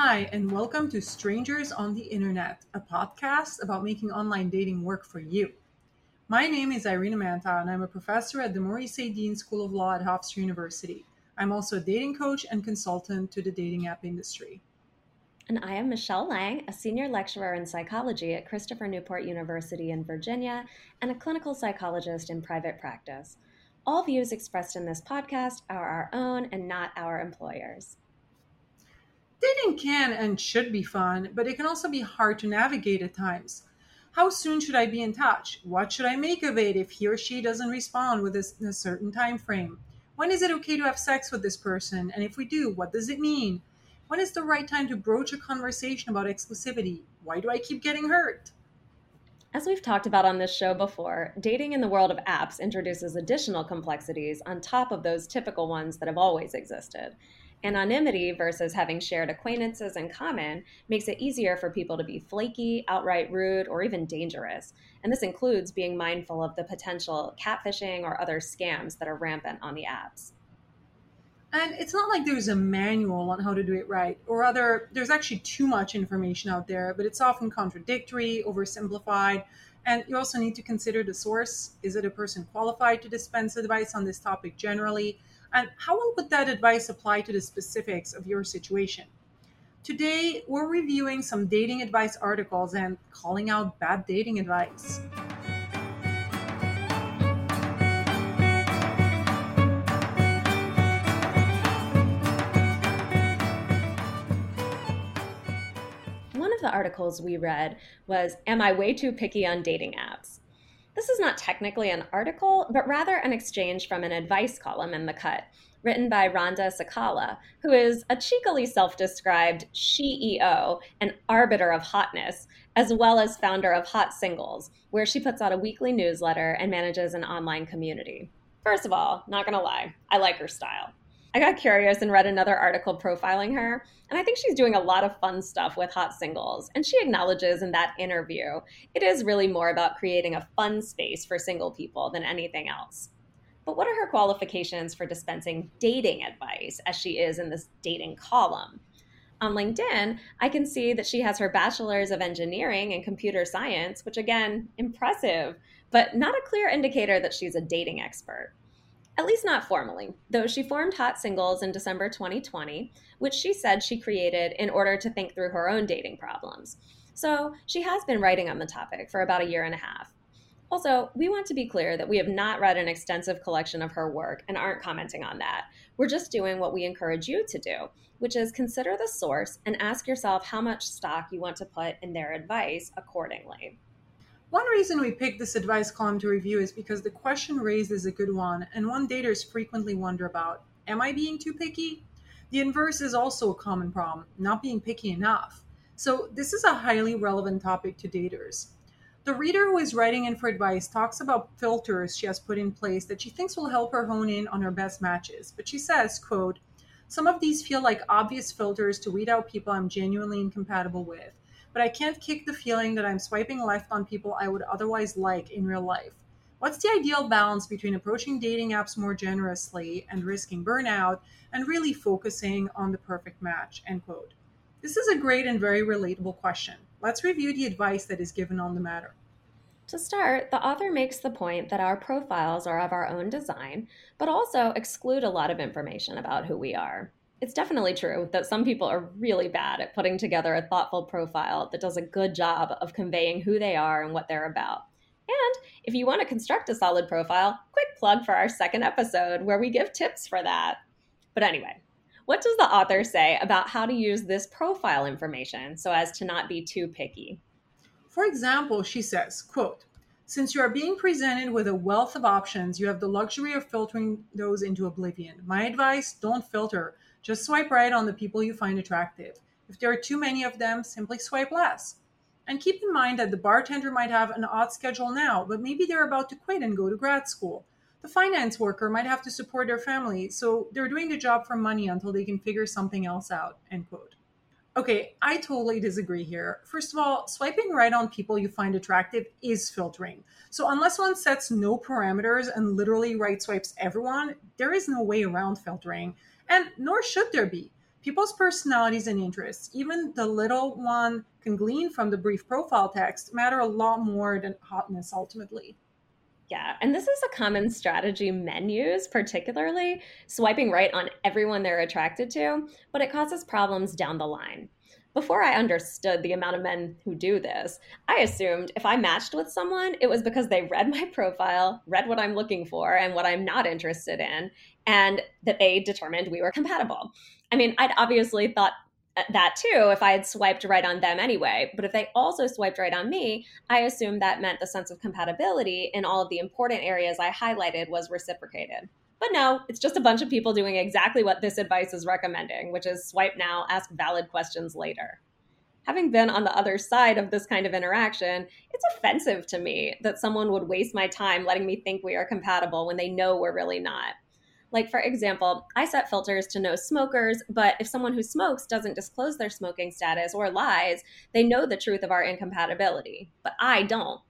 Hi, and welcome to Strangers on the Internet, a podcast about making online dating work for you. My name is Irina Manta, and I'm a professor at the Maurice A. Deane School of Law at Hofstra University. I'm also a dating coach and consultant to the dating app industry. And I am Michelle Lang, a senior lecturer in psychology at Christopher Newport University in Virginia and a clinical psychologist in private practice. All views expressed in this podcast are our own and not our employers. Dating can and should be fun, but it can also be hard to navigate at times. How soon should I be in touch? What should I make of it if he or she doesn't respond within a certain time frame? When is it okay to have sex with this person? And if we do, what does it mean? When is the right time to broach a conversation about exclusivity? Why do I keep getting hurt? As we've talked about on this show before, dating in the world of apps introduces additional complexities on top of those typical ones that have always existed. Anonymity versus having shared acquaintances in common makes it easier for people to be flaky, outright rude, or even dangerous. And this includes being mindful of the potential catfishing or other scams that are rampant on the apps. And it's not like there's a manual on how to do it right, or rather, there's actually too much information out there, but it's often contradictory, oversimplified, and you also need to consider the source. Is it a person qualified to dispense advice on this topic generally? And how well would that advice apply to the specifics of your situation? Today, we're reviewing some dating advice articles and calling out bad dating advice. One of the articles we read was Am I way too picky on dating apps? This is not technically an article, but rather an exchange from an advice column in The Cut, written by Rhonda Sakala, who is a cheekily self described CEO and arbiter of hotness, as well as founder of Hot Singles, where she puts out a weekly newsletter and manages an online community. First of all, not gonna lie, I like her style. I got curious and read another article profiling her, and I think she's doing a lot of fun stuff with hot singles. And she acknowledges in that interview it is really more about creating a fun space for single people than anything else. But what are her qualifications for dispensing dating advice as she is in this dating column? On LinkedIn, I can see that she has her bachelor's of engineering and computer science, which again, impressive, but not a clear indicator that she's a dating expert at least not formally, though she formed Hot Singles in December 2020, which she said she created in order to think through her own dating problems. So she has been writing on the topic for about a year and a half. Also, we want to be clear that we have not read an extensive collection of her work and aren't commenting on that. We're just doing what we encourage you to do, which is consider the source and ask yourself how much stock you want to put in their advice accordingly. One reason we picked this advice column to review is because the question raised is a good one and one daters frequently wonder about Am I being too picky? The inverse is also a common problem, not being picky enough. So, this is a highly relevant topic to daters. The reader who is writing in for advice talks about filters she has put in place that she thinks will help her hone in on her best matches. But she says, quote, some of these feel like obvious filters to weed out people I'm genuinely incompatible with but I can't kick the feeling that I'm swiping left on people I would otherwise like in real life. What's the ideal balance between approaching dating apps more generously and risking burnout and really focusing on the perfect match? End quote. This is a great and very relatable question. Let's review the advice that is given on the matter. To start, the author makes the point that our profiles are of our own design, but also exclude a lot of information about who we are it's definitely true that some people are really bad at putting together a thoughtful profile that does a good job of conveying who they are and what they're about. And if you want to construct a solid profile, quick plug for our second episode where we give tips for that. But anyway, what does the author say about how to use this profile information so as to not be too picky? For example, she says, quote, since you are being presented with a wealth of options, you have the luxury of filtering those into oblivion. My advice, don't filter just swipe right on the people you find attractive. If there are too many of them, simply swipe less. And keep in mind that the bartender might have an odd schedule now, but maybe they're about to quit and go to grad school. The finance worker might have to support their family, so they're doing the job for money until they can figure something else out. End quote. Okay, I totally disagree here. First of all, swiping right on people you find attractive is filtering. So unless one sets no parameters and literally right swipes everyone, there is no way around filtering and nor should there be. People's personalities and interests, even the little one can glean from the brief profile text, matter a lot more than hotness ultimately. Yeah, and this is a common strategy men use, particularly swiping right on everyone they're attracted to, but it causes problems down the line. Before I understood the amount of men who do this, I assumed if I matched with someone, it was because they read my profile, read what I'm looking for and what I'm not interested in, and that they determined we were compatible. I mean, I'd obviously thought uh, that too if I had swiped right on them anyway. But if they also swiped right on me, I assumed that meant the sense of compatibility in all of the important areas I highlighted was reciprocated. But no, it's just a bunch of people doing exactly what this advice is recommending, which is swipe now, ask valid questions later. Having been on the other side of this kind of interaction, it's offensive to me that someone would waste my time letting me think we are compatible when they know we're really not. Like, for example, I set filters to no smokers, but if someone who smokes doesn't disclose their smoking status or lies, they know the truth of our incompatibility. But I don't.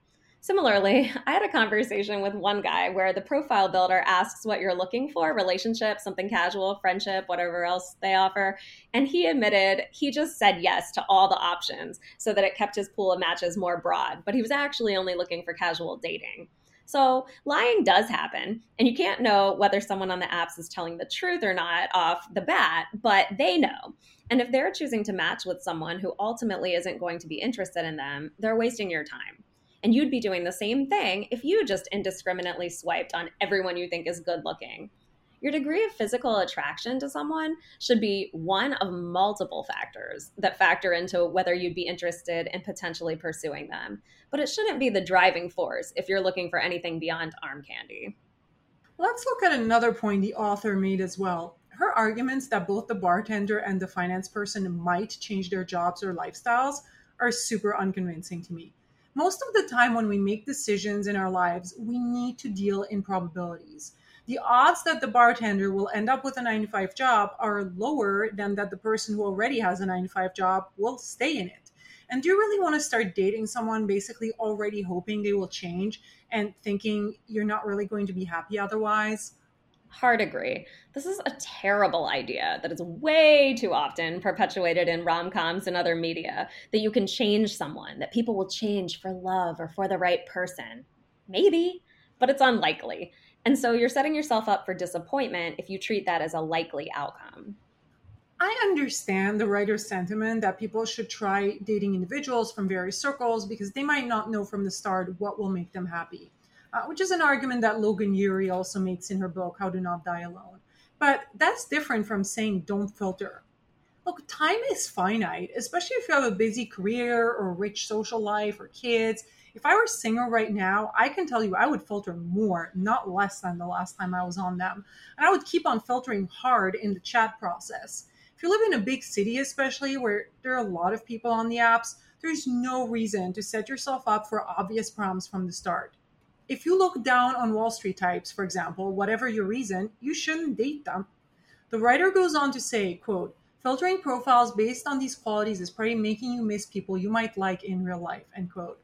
Similarly, I had a conversation with one guy where the profile builder asks what you're looking for relationship, something casual, friendship, whatever else they offer. And he admitted he just said yes to all the options so that it kept his pool of matches more broad, but he was actually only looking for casual dating. So lying does happen, and you can't know whether someone on the apps is telling the truth or not off the bat, but they know. And if they're choosing to match with someone who ultimately isn't going to be interested in them, they're wasting your time. And you'd be doing the same thing if you just indiscriminately swiped on everyone you think is good looking. Your degree of physical attraction to someone should be one of multiple factors that factor into whether you'd be interested in potentially pursuing them. But it shouldn't be the driving force if you're looking for anything beyond arm candy. Let's look at another point the author made as well. Her arguments that both the bartender and the finance person might change their jobs or lifestyles are super unconvincing to me. Most of the time, when we make decisions in our lives, we need to deal in probabilities the odds that the bartender will end up with a 9 to 5 job are lower than that the person who already has a 9 to 5 job will stay in it. And do you really want to start dating someone basically already hoping they will change and thinking you're not really going to be happy otherwise? Hard agree. This is a terrible idea that is way too often perpetuated in rom coms and other media that you can change someone, that people will change for love or for the right person. Maybe, but it's unlikely. And so you're setting yourself up for disappointment if you treat that as a likely outcome. I understand the writer's sentiment that people should try dating individuals from various circles because they might not know from the start what will make them happy, uh, which is an argument that Logan Ury also makes in her book, How to Not Die Alone. But that's different from saying don't filter. Look, time is finite, especially if you have a busy career or a rich social life or kids if I were single right now, I can tell you I would filter more, not less than the last time I was on them. And I would keep on filtering hard in the chat process. If you live in a big city, especially where there are a lot of people on the apps, there's no reason to set yourself up for obvious problems from the start. If you look down on Wall Street types, for example, whatever your reason, you shouldn't date them. The writer goes on to say, quote, filtering profiles based on these qualities is probably making you miss people you might like in real life, end quote.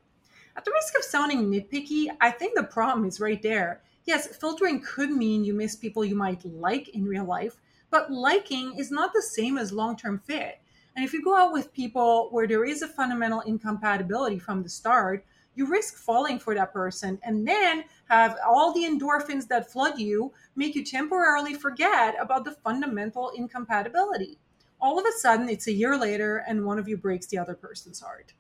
At the risk of sounding nitpicky, I think the problem is right there. Yes, filtering could mean you miss people you might like in real life, but liking is not the same as long term fit. And if you go out with people where there is a fundamental incompatibility from the start, you risk falling for that person and then have all the endorphins that flood you make you temporarily forget about the fundamental incompatibility. All of a sudden, it's a year later and one of you breaks the other person's heart.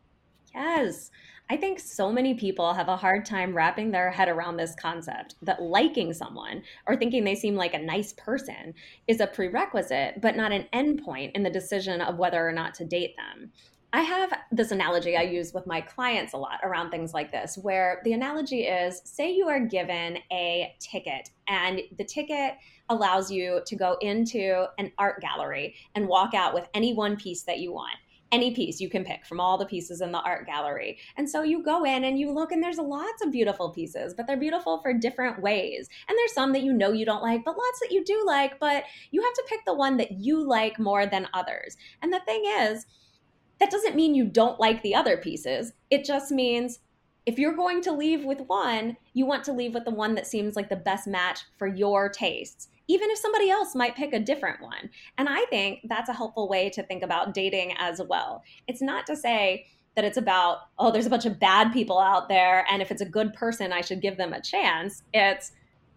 Yes. I think so many people have a hard time wrapping their head around this concept that liking someone or thinking they seem like a nice person is a prerequisite, but not an endpoint in the decision of whether or not to date them. I have this analogy I use with my clients a lot around things like this, where the analogy is say you are given a ticket, and the ticket allows you to go into an art gallery and walk out with any one piece that you want any piece you can pick from all the pieces in the art gallery. And so you go in and you look, and there's lots of beautiful pieces, but they're beautiful for different ways. And there's some that you know you don't like, but lots that you do like, but you have to pick the one that you like more than others. And the thing is, that doesn't mean you don't like the other pieces. It just means if you're going to leave with one, you want to leave with the one that seems like the best match for your tastes, even if somebody else might pick a different one. And I think that's a helpful way to think about dating as well. It's not to say that it's about, oh, there's a bunch of bad people out there, and if it's a good person, I should give them a chance. It's,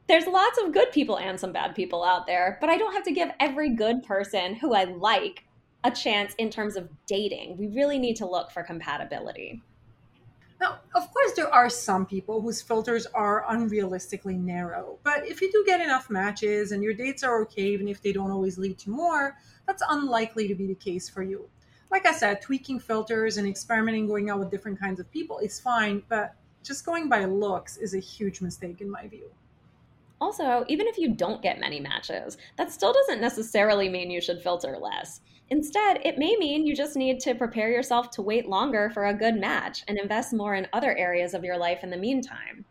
there's lots of good people and some bad people out there, but I don't have to give every good person who I like a chance in terms of dating. We really need to look for compatibility. Now, of course, there are some people whose filters are unrealistically narrow, but if you do get enough matches and your dates are okay, even if they don't always lead to more, that's unlikely to be the case for you. Like I said, tweaking filters and experimenting going out with different kinds of people is fine, but just going by looks is a huge mistake in my view. Also, even if you don't get many matches, that still doesn't necessarily mean you should filter less. Instead, it may mean you just need to prepare yourself to wait longer for a good match and invest more in other areas of your life in the meantime.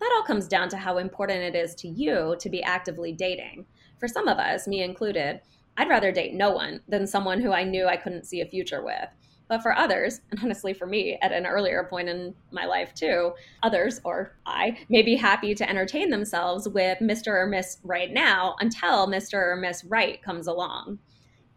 That all comes down to how important it is to you to be actively dating. For some of us, me included, I'd rather date no one than someone who I knew I couldn't see a future with. But for others, and honestly for me at an earlier point in my life too, others, or I, may be happy to entertain themselves with Mr. or Miss Right now until Mr. or Miss Right comes along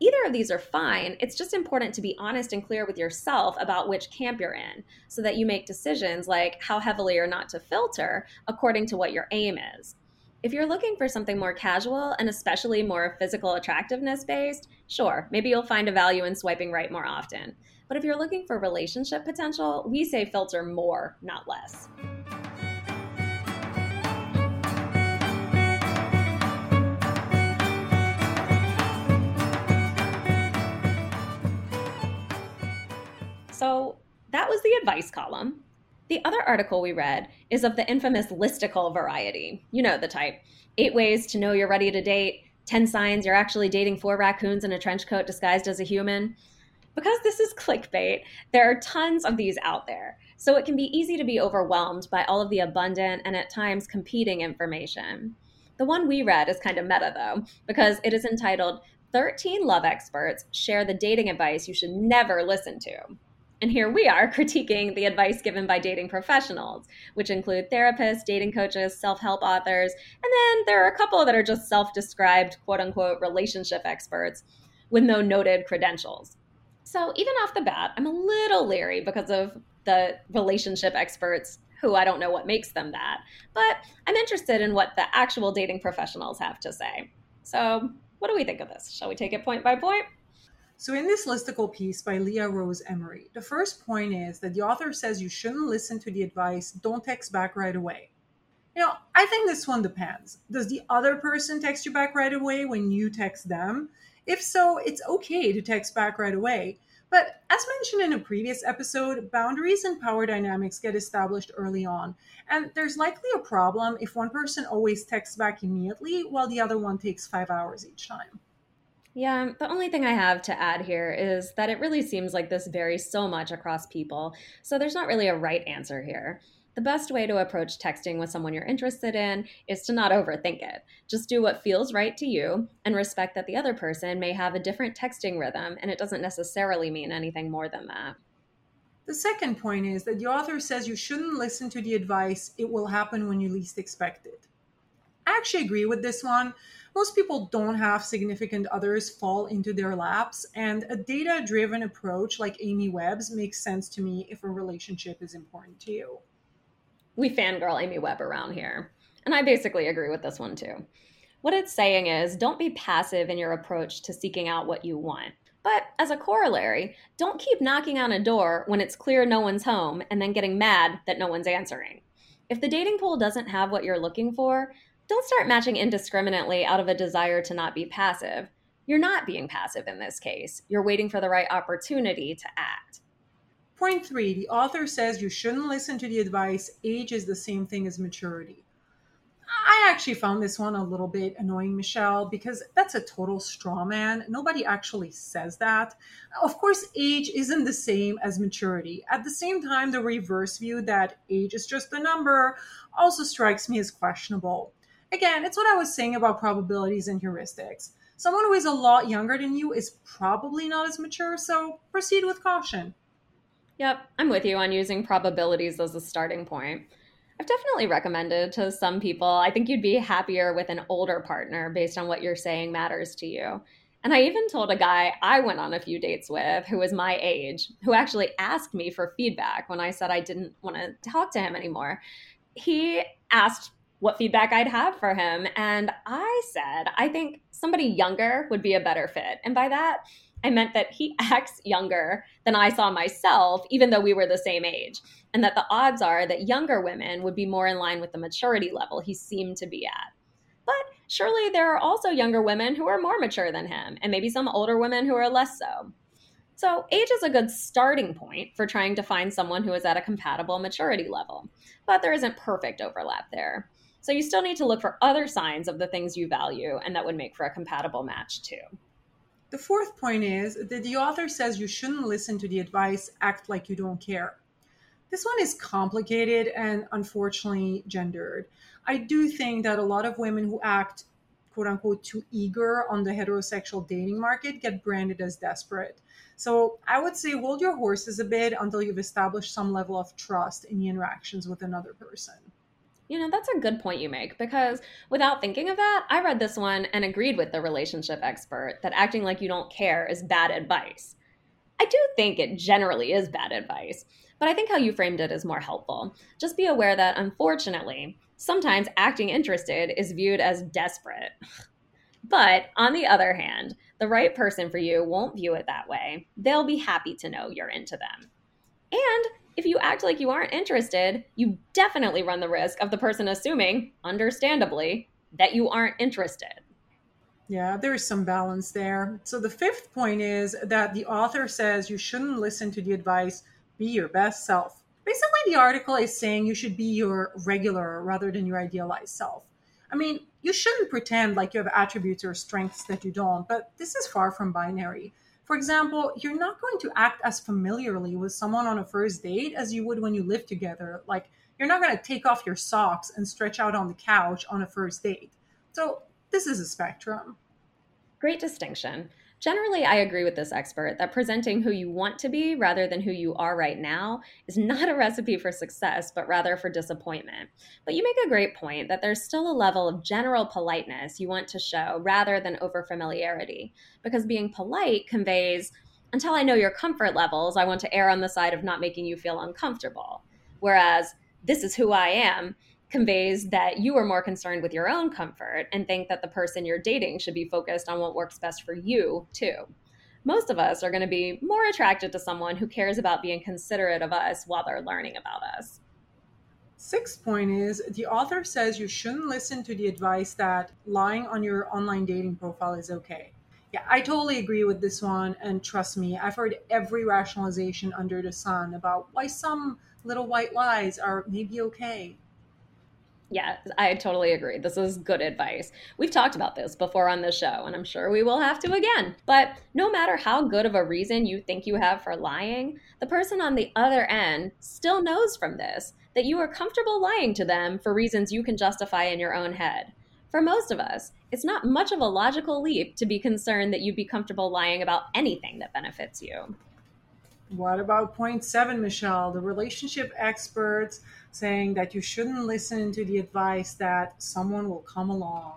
either of these are fine. It's just important to be honest and clear with yourself about which camp you're in so that you make decisions like how heavily or not to filter according to what your aim is. If you're looking for something more casual and especially more physical attractiveness based, sure, maybe you'll find a value in swiping right more often. But if you're looking for relationship potential, we say filter more, not less. So that was the advice column. The other article we read is of the infamous listicle variety. You know the type. Eight ways to know you're ready to date, 10 signs you're actually dating four raccoons in a trench coat disguised as a human. Because this is clickbait, there are tons of these out there. So it can be easy to be overwhelmed by all of the abundant and at times competing information. The one we read is kind of meta though, because it is entitled 13 Love Experts Share the Dating Advice You Should Never Listen to. And here we are critiquing the advice given by dating professionals, which include therapists, dating coaches, self help authors, and then there are a couple that are just self described, quote unquote, relationship experts with no noted credentials. So even off the bat, I'm a little leery because of the relationship experts who I don't know what makes them that, but I'm interested in what the actual dating professionals have to say. So, what do we think of this? Shall we take it point by point? So, in this listicle piece by Leah Rose Emery, the first point is that the author says you shouldn't listen to the advice, don't text back right away. You know, I think this one depends. Does the other person text you back right away when you text them? If so, it's okay to text back right away. But as mentioned in a previous episode, boundaries and power dynamics get established early on. And there's likely a problem if one person always texts back immediately while the other one takes five hours each time. Yeah, um, the only thing I have to add here is that it really seems like this varies so much across people, so there's not really a right answer here. The best way to approach texting with someone you're interested in is to not overthink it. Just do what feels right to you and respect that the other person may have a different texting rhythm and it doesn't necessarily mean anything more than that. The second point is that the author says you shouldn't listen to the advice, it will happen when you least expect it. I actually agree with this one most people don't have significant others fall into their laps, and a data driven approach like Amy Webb's makes sense to me if a relationship is important to you. We fangirl Amy Webb around here, and I basically agree with this one too. What it's saying is don't be passive in your approach to seeking out what you want. But as a corollary, don't keep knocking on a door when it's clear no one's home and then getting mad that no one's answering. If the dating pool doesn't have what you're looking for, don't start matching indiscriminately out of a desire to not be passive. You're not being passive in this case. You're waiting for the right opportunity to act. Point three the author says you shouldn't listen to the advice age is the same thing as maturity. I actually found this one a little bit annoying, Michelle, because that's a total straw man. Nobody actually says that. Of course, age isn't the same as maturity. At the same time, the reverse view that age is just a number also strikes me as questionable again, it's what I was saying about probabilities and heuristics. Someone who is a lot younger than you is probably not as mature, so proceed with caution. Yep, I'm with you on using probabilities as a starting point. I've definitely recommended to some people. I think you'd be happier with an older partner based on what you're saying matters to you. And I even told a guy I went on a few dates with who was my age, who actually asked me for feedback when I said I didn't want to talk to him anymore. He asked what feedback I'd have for him. And I said, I think somebody younger would be a better fit. And by that, I meant that he acts younger than I saw myself, even though we were the same age, and that the odds are that younger women would be more in line with the maturity level he seemed to be at. But surely there are also younger women who are more mature than him, and maybe some older women who are less so. So, age is a good starting point for trying to find someone who is at a compatible maturity level, but there isn't perfect overlap there. So, you still need to look for other signs of the things you value, and that would make for a compatible match too. The fourth point is that the author says you shouldn't listen to the advice, act like you don't care. This one is complicated and unfortunately gendered. I do think that a lot of women who act quote unquote too eager on the heterosexual dating market get branded as desperate. So I would say hold your horses a bit until you've established some level of trust in the interactions with another person. You know, that's a good point you make because without thinking of that, I read this one and agreed with the relationship expert that acting like you don't care is bad advice. I do think it generally is bad advice, but I think how you framed it is more helpful. Just be aware that unfortunately, sometimes acting interested is viewed as desperate. But on the other hand, the right person for you won't view it that way. They'll be happy to know you're into them. And if you act like you aren't interested, you definitely run the risk of the person assuming, understandably, that you aren't interested. Yeah, there's some balance there. So the fifth point is that the author says you shouldn't listen to the advice, be your best self. Basically, the article is saying you should be your regular rather than your idealized self. I mean, you shouldn't pretend like you have attributes or strengths that you don't, but this is far from binary. For example, you're not going to act as familiarly with someone on a first date as you would when you live together. Like, you're not going to take off your socks and stretch out on the couch on a first date. So, this is a spectrum. Great distinction. Generally, I agree with this expert that presenting who you want to be rather than who you are right now is not a recipe for success, but rather for disappointment. But you make a great point that there's still a level of general politeness you want to show rather than overfamiliarity, because being polite conveys, until I know your comfort levels, I want to err on the side of not making you feel uncomfortable. Whereas, this is who I am conveys that you are more concerned with your own comfort and think that the person you're dating should be focused on what works best for you, too. Most of us are going to be more attracted to someone who cares about being considerate of us while they're learning about us. Sixth point is the author says you shouldn't listen to the advice that lying on your online dating profile is okay. Yeah, I totally agree with this one. And trust me, I've heard every rationalization under the sun about why some little white lies are maybe okay. Yeah, I totally agree. This is good advice. We've talked about this before on the show, and I'm sure we will have to again. But no matter how good of a reason you think you have for lying, the person on the other end still knows from this that you are comfortable lying to them for reasons you can justify in your own head. For most of us, it's not much of a logical leap to be concerned that you'd be comfortable lying about anything that benefits you. What about point seven, Michelle? The relationship experts saying that you shouldn't listen to the advice that someone will come along.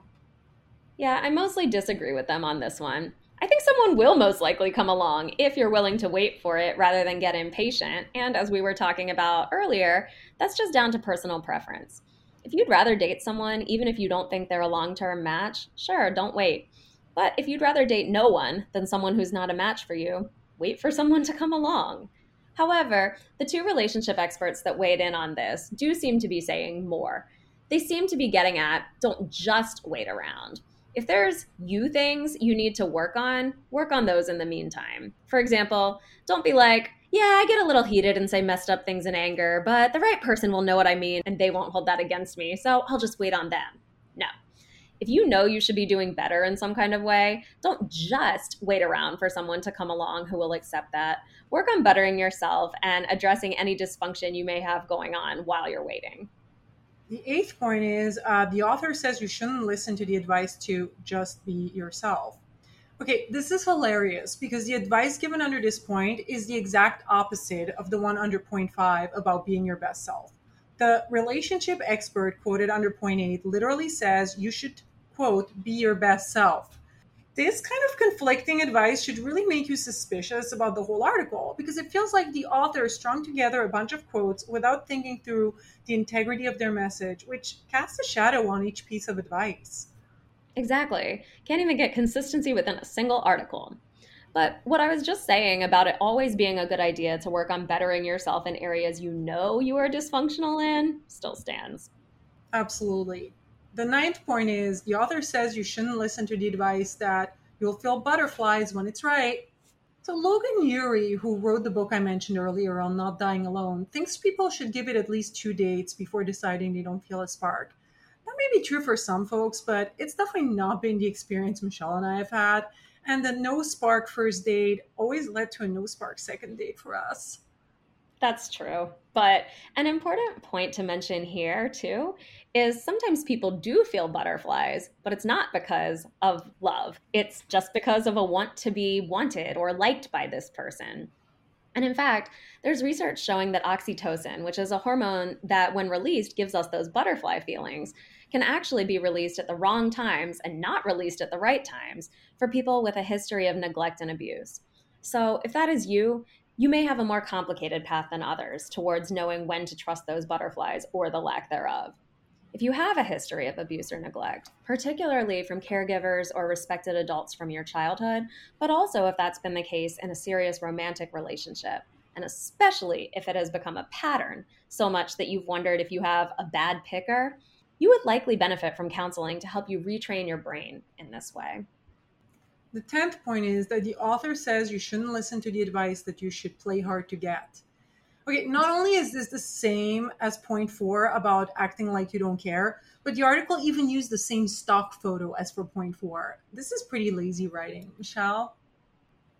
Yeah, I mostly disagree with them on this one. I think someone will most likely come along if you're willing to wait for it rather than get impatient. And as we were talking about earlier, that's just down to personal preference. If you'd rather date someone, even if you don't think they're a long term match, sure, don't wait. But if you'd rather date no one than someone who's not a match for you, wait for someone to come along. However, the two relationship experts that weighed in on this do seem to be saying more. They seem to be getting at don't just wait around. If there's you things you need to work on, work on those in the meantime. For example, don't be like, yeah, I get a little heated and say messed up things in anger, but the right person will know what I mean and they won't hold that against me, so I'll just wait on them. No. If you know you should be doing better in some kind of way, don't just wait around for someone to come along who will accept that work on bettering yourself and addressing any dysfunction you may have going on while you're waiting. The eighth point is uh, the author says you shouldn't listen to the advice to just be yourself. Okay, this is hilarious because the advice given under this point is the exact opposite of the one under point five about being your best self. The relationship expert quoted under point eight literally says you should, quote, be your best self. This kind of conflicting advice should really make you suspicious about the whole article because it feels like the author strung together a bunch of quotes without thinking through the integrity of their message, which casts a shadow on each piece of advice. Exactly. Can't even get consistency within a single article. But what I was just saying about it always being a good idea to work on bettering yourself in areas you know you are dysfunctional in still stands. Absolutely. The ninth point is the author says you shouldn't listen to the advice that you'll feel butterflies when it's right. So, Logan Ury, who wrote the book I mentioned earlier on Not Dying Alone, thinks people should give it at least two dates before deciding they don't feel a spark. That may be true for some folks, but it's definitely not been the experience Michelle and I have had. And the no spark first date always led to a no spark second date for us. That's true. But an important point to mention here, too, is sometimes people do feel butterflies, but it's not because of love. It's just because of a want to be wanted or liked by this person. And in fact, there's research showing that oxytocin, which is a hormone that, when released, gives us those butterfly feelings, can actually be released at the wrong times and not released at the right times for people with a history of neglect and abuse. So, if that is you, you may have a more complicated path than others towards knowing when to trust those butterflies or the lack thereof. If you have a history of abuse or neglect, particularly from caregivers or respected adults from your childhood, but also if that's been the case in a serious romantic relationship, and especially if it has become a pattern so much that you've wondered if you have a bad picker, you would likely benefit from counseling to help you retrain your brain in this way. The 10th point is that the author says you shouldn't listen to the advice that you should play hard to get. Okay, not only is this the same as point four about acting like you don't care, but the article even used the same stock photo as for point four. This is pretty lazy writing. Michelle?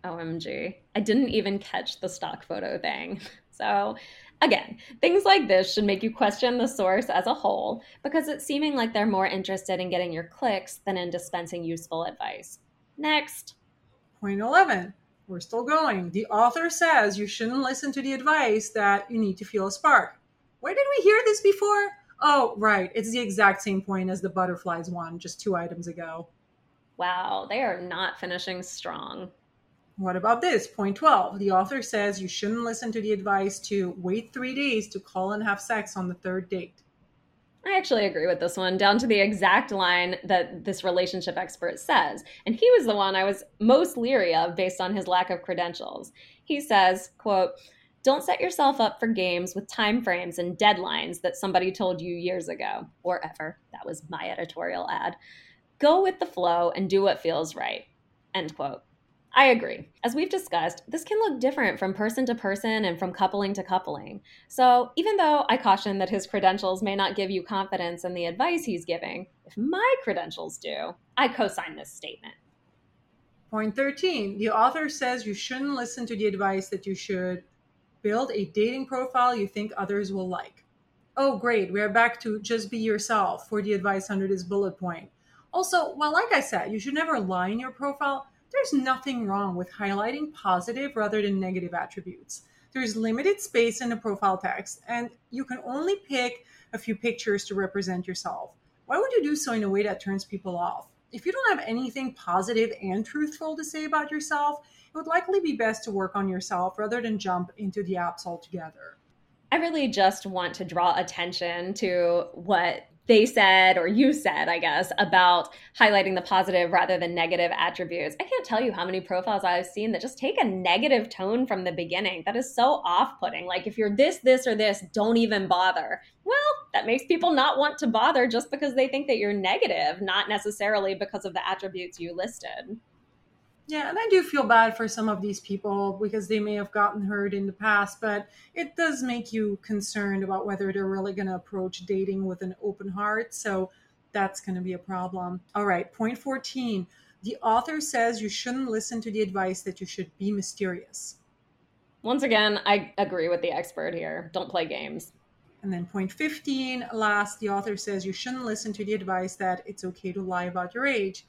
OMG. I didn't even catch the stock photo thing. So, again, things like this should make you question the source as a whole because it's seeming like they're more interested in getting your clicks than in dispensing useful advice. Next. Point 11 we're still going. The author says you shouldn't listen to the advice that you need to feel a spark. Where did we hear this before? Oh, right. It's the exact same point as the butterflies one, just two items ago. Wow, they are not finishing strong. What about this? Point 12. The author says you shouldn't listen to the advice to wait three days to call and have sex on the third date. I actually agree with this one, down to the exact line that this relationship expert says. And he was the one I was most leery of based on his lack of credentials. He says, quote, don't set yourself up for games with time frames and deadlines that somebody told you years ago or ever. That was my editorial ad. Go with the flow and do what feels right. End quote. I agree. As we've discussed, this can look different from person to person and from coupling to coupling. So, even though I caution that his credentials may not give you confidence in the advice he's giving, if my credentials do, I co sign this statement. Point 13 the author says you shouldn't listen to the advice that you should build a dating profile you think others will like. Oh, great, we are back to just be yourself for the advice under this bullet point. Also, well, like I said, you should never lie in your profile there's nothing wrong with highlighting positive rather than negative attributes. There's limited space in the profile text, and you can only pick a few pictures to represent yourself. Why would you do so in a way that turns people off? If you don't have anything positive and truthful to say about yourself, it would likely be best to work on yourself rather than jump into the apps altogether. I really just want to draw attention to what they said or you said i guess about highlighting the positive rather than negative attributes. I can't tell you how many profiles i've seen that just take a negative tone from the beginning. That is so off-putting. Like if you're this this or this don't even bother. Well that makes people not want to bother just because they think that you're negative not necessarily because of the attributes you listed yeah, and I do feel bad for some of these people because they may have gotten hurt in the past, but it does make you concerned about whether they're really going to approach dating with an open heart. So that's going to be a problem. All right, point 14. The author says you shouldn't listen to the advice that you should be mysterious. Once again, I agree with the expert here. Don't play games. And then point 15, last, the author says you shouldn't listen to the advice that it's okay to lie about your age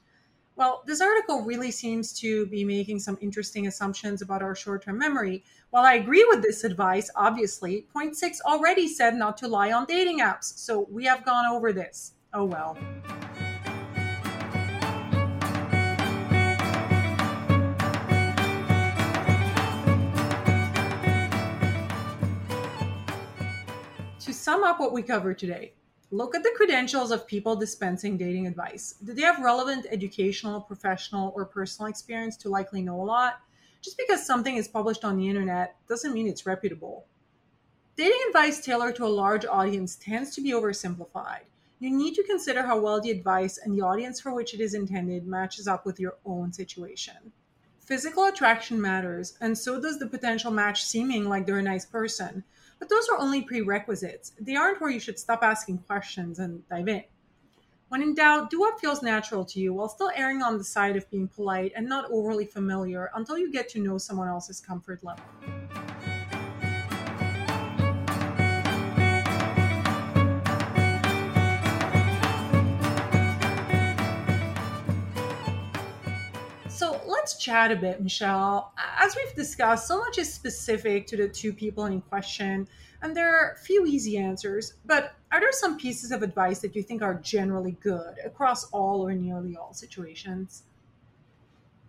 Well, this article really seems to be making some interesting assumptions about our short term memory. While I agree with this advice, obviously, point six already said not to lie on dating apps, so we have gone over this. Oh well. To sum up what we covered today, look at the credentials of people dispensing dating advice. Do they have relevant educational, professional, or personal experience to likely know a lot? Just because something is published on the internet doesn't mean it's reputable. Dating advice tailored to a large audience tends to be oversimplified. You need to consider how well the advice and the audience for which it is intended matches up with your own situation. Physical attraction matters, and so does the potential match seeming like they're a nice person. But those are only prerequisites. They aren't where you should stop asking questions and dive in. When in doubt, do what feels natural to you while still erring on the side of being polite and not overly familiar until you get to know someone else's comfort level. Let's chat a bit, Michelle. As we've discussed, so much is specific to the two people in question, and there are few easy answers. But are there some pieces of advice that you think are generally good across all or nearly all situations?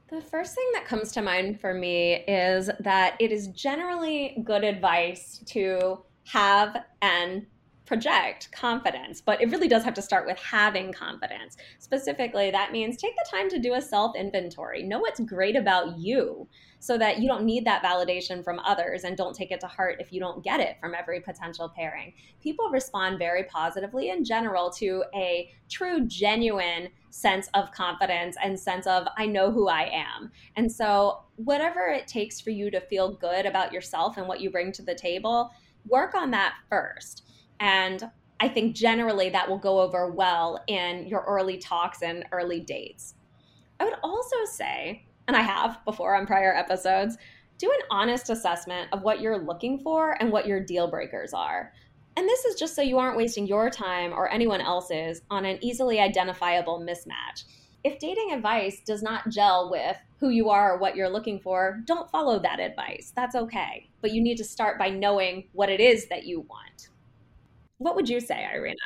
The first thing that comes to mind for me is that it is generally good advice to have and project confidence, but it really does have to start with having confidence. Specifically, that means take the time to do a self inventory. Know what's great about you so that you don't need that validation from others and don't take it to heart if you don't get it from every potential pairing. People respond very positively in general to a true, genuine sense of confidence and sense of, I know who I am. And so, whatever it takes for you to feel good about yourself and what you bring to the table, work on that first and I think generally that will go over well in your early talks and early dates. I would also say, and I have before on prior episodes, do an honest assessment of what you're looking for and what your deal breakers are. And this is just so you aren't wasting your time or anyone else's on an easily identifiable mismatch. If dating advice does not gel with who you are or what you're looking for, don't follow that advice. That's okay. But you need to start by knowing what it is that you want. What would you say, Irina?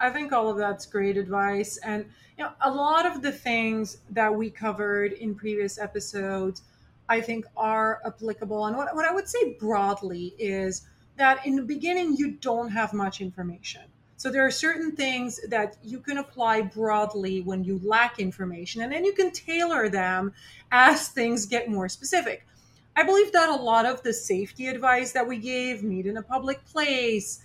I think all of that's great advice. And you know, a lot of the things that we covered in previous episodes, I think are applicable. And what, what I would say broadly is that in the beginning, you don't have much information. So there are certain things that you can apply broadly when you lack information, and then you can tailor them as things get more specific. I believe that a lot of the safety advice that we gave, meet in a public place,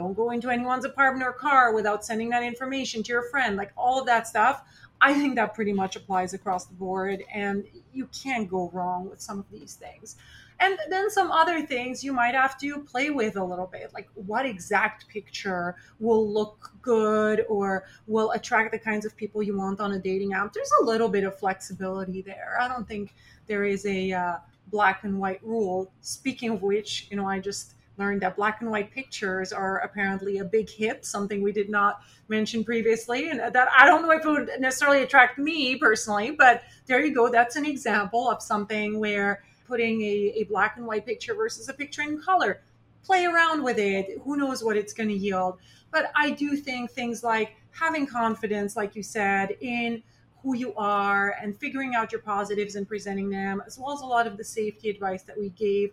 don't go into anyone's apartment or car without sending that information to your friend like all of that stuff. I think that pretty much applies across the board and you can't go wrong with some of these things. And then some other things you might have to play with a little bit like what exact picture will look good or will attract the kinds of people you want on a dating app. There's a little bit of flexibility there. I don't think there is a uh, black and white rule. Speaking of which you know i just learned that black and white pictures are apparently a big hit, something we did not mention previously. And that I don't know if it would necessarily attract me personally, but there you go. That's an example of something where putting a, a black and white picture versus a picture in color, play around with it. Who knows what it's going to yield? But I do think things like having confidence, like you said, in who you are and figuring out your positives and presenting them, as well as a lot of the safety advice that we gave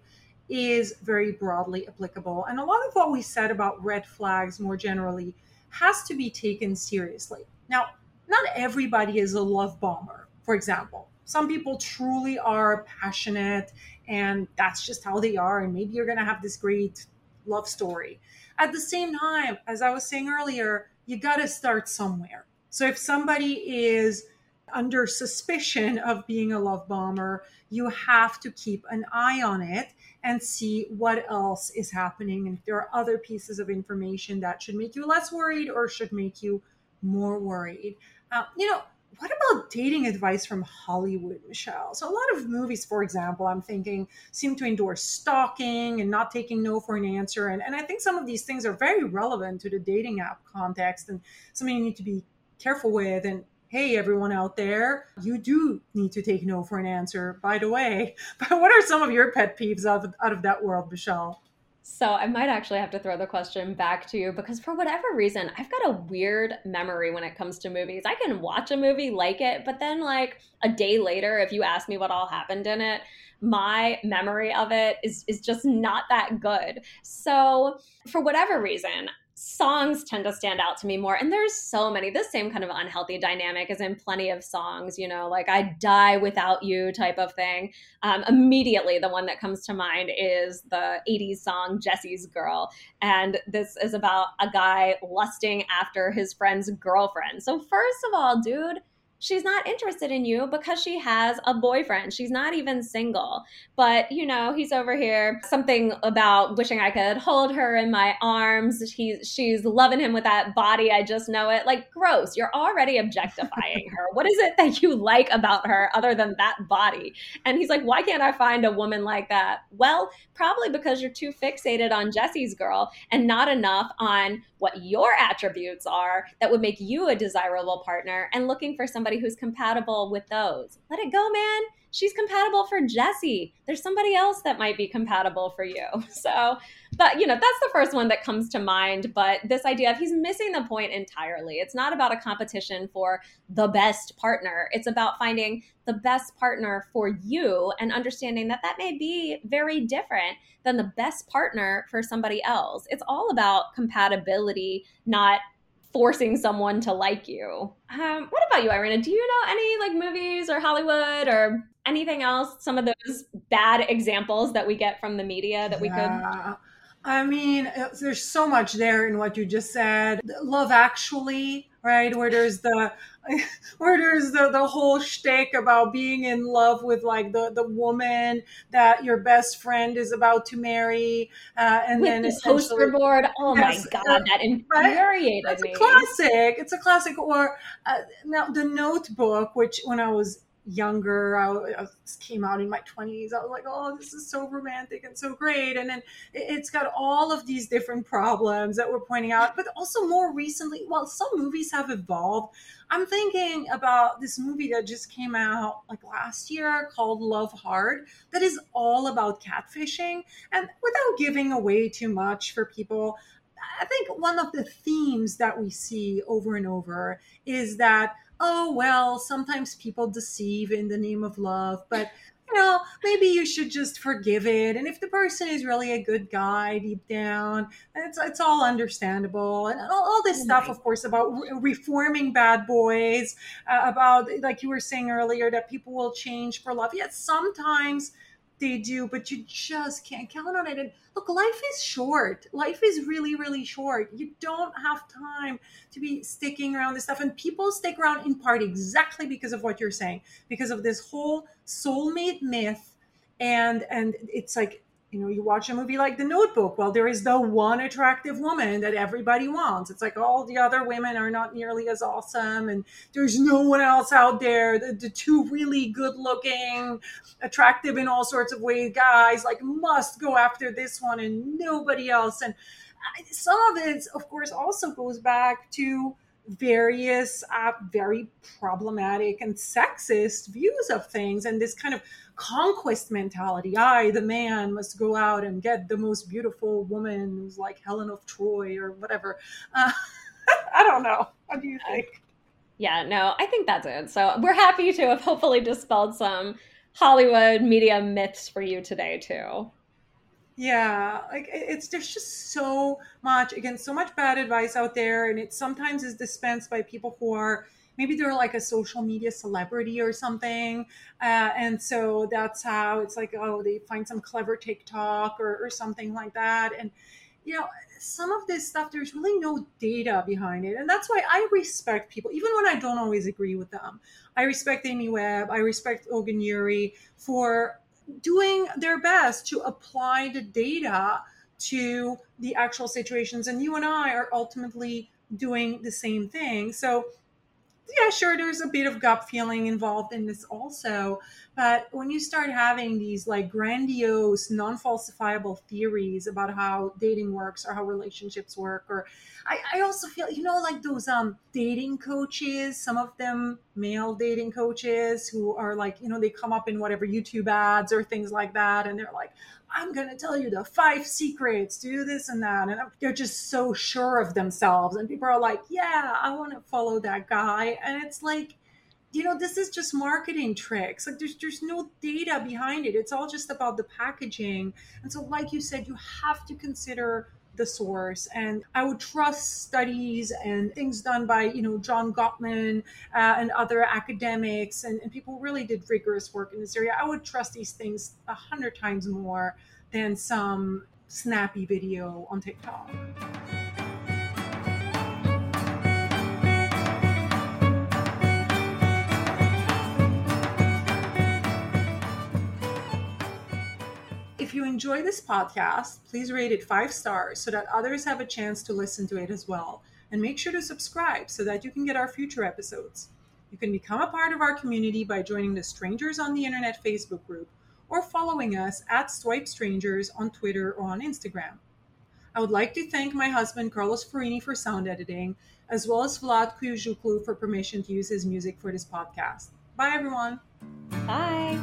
is very broadly applicable. And a lot of what we said about red flags more generally has to be taken seriously. Now, not everybody is a love bomber, for example. Some people truly are passionate and that's just how they are. And maybe you're going to have this great love story. At the same time, as I was saying earlier, you got to start somewhere. So if somebody is under suspicion of being a love bomber, you have to keep an eye on it and see what else is happening and if there are other pieces of information that should make you less worried or should make you more worried. Uh, you know, what about dating advice from Hollywood, Michelle? So, a lot of movies, for example, I'm thinking, seem to endorse stalking and not taking no for an answer. And, and I think some of these things are very relevant to the dating app context and something you need to be careful with. And hey everyone out there you do need to take no for an answer by the way but what are some of your pet peeves out of, out of that world michelle so I might actually have to throw the question back to you because for whatever reason, I've got a weird memory when it comes to movies. I can watch a movie, like it, but then like a day later, if you ask me what all happened in it, my memory of it is is just not that good. So for whatever reason, songs tend to stand out to me more and there's so many this same kind of unhealthy dynamic is in plenty of songs you know like i die without you type of thing. Um, immediately the one that comes to mind is the 80s song jessie's girl and this is about a guy lusting after his friend's girlfriend. So first of all dude she's not interested in you because she has a boyfriend. She's not even single. But, you know, he's over here something about wishing I could hold her in my arms. He's she's loving him with that body. I just know it. Like gross. You're already objectifying her. What is it that you like about her other than that body? And he's like, "Why can't I find a woman like that?" Well, probably because you're too fixated on Jessie's girl and not enough on what your attributes are that would make you a desirable partner and looking for somebody who's compatible with those. Let it go, man. She's compatible for Jessie. There's somebody else that might be compatible for you. So, but you know, that's the first one that comes to mind. But this idea of he's missing the point entirely. It's not about a competition for the best partner, it's about finding the best partner for you and understanding that that may be very different than the best partner for somebody else. It's all about compatibility, not forcing someone to like you. Um, what about you, Irina? Do you know any like movies or Hollywood or anything else? Some of those bad examples that we get from the media that we yeah. could. I mean, uh, there's so much there in what you just said. Love Actually, right? Where there's the where there's the, the whole shtick about being in love with like the, the woman that your best friend is about to marry, uh, and with then the poster board. Oh yes, my god, that infuriated right? It's me. a classic. It's a classic. Or uh, now the Notebook, which when I was younger. I, I, came out in my 20s. I was like, oh, this is so romantic and so great. And then it's got all of these different problems that we're pointing out. But also, more recently, while some movies have evolved, I'm thinking about this movie that just came out like last year called Love Hard, that is all about catfishing. And without giving away too much for people, I think one of the themes that we see over and over is that oh, well, sometimes people deceive in the name of love, but you know, maybe you should just forgive it. And if the person is really a good guy deep down, it's it's all understandable. And all, all this stuff, of course, about re- reforming bad boys, uh, about like you were saying earlier, that people will change for love. Yet sometimes they do, but you just can't count on it. And look, life is short. Life is really, really short. You don't have time to be sticking around this stuff. And people stick around in part exactly because of what you're saying, because of this whole soulmate myth. And and it's like you know, you watch a movie like The Notebook. Well, there is the one attractive woman that everybody wants. It's like all the other women are not nearly as awesome, and there's no one else out there. The, the two really good looking, attractive in all sorts of ways guys like must go after this one and nobody else. And some of it, of course, also goes back to various uh, very problematic and sexist views of things and this kind of conquest mentality. I the man must go out and get the most beautiful woman who's like helen of troy or whatever. Uh, i don't know. What do you think? Yeah no i think that's it. So we're happy to have hopefully dispelled some hollywood media myths for you today too. Yeah, like it's there's just so much again, so much bad advice out there, and it sometimes is dispensed by people who are maybe they're like a social media celebrity or something, uh, and so that's how it's like oh they find some clever TikTok or, or something like that, and you know some of this stuff there's really no data behind it and that's why i respect people even when i don't always agree with them i respect amy webb i respect Logan Ury for doing their best to apply the data to the actual situations. And you and I are ultimately doing the same thing. So yeah, sure, there's a bit of gut feeling involved in this also. But when you start having these like grandiose, non falsifiable theories about how dating works or how relationships work, or I, I also feel, you know, like those um dating coaches, some of them male dating coaches who are like, you know, they come up in whatever YouTube ads or things like that, and they're like, I'm going to tell you the five secrets, do this and that. And they're just so sure of themselves. And people are like, yeah, I want to follow that guy. And it's like, you know, this is just marketing tricks. Like there's there's no data behind it. It's all just about the packaging. And so, like you said, you have to consider the source. And i would trust studies and things done by you know john gottman uh, and other academics and, and people really did rigorous work in this area. I would trust these things a hundred times more than some snappy video on tiktok If you enjoy this podcast, please rate it five stars so that others have a chance to listen to it as well. And make sure to subscribe so that you can get our future episodes. You can become a part of our community by joining the Strangers on the Internet Facebook group or following us at Swipe Strangers on Twitter or on Instagram. I would like to thank my husband Carlos Farini for sound editing, as well as Vlad Kujuklu for permission to use his music for this podcast. Bye, everyone. Bye.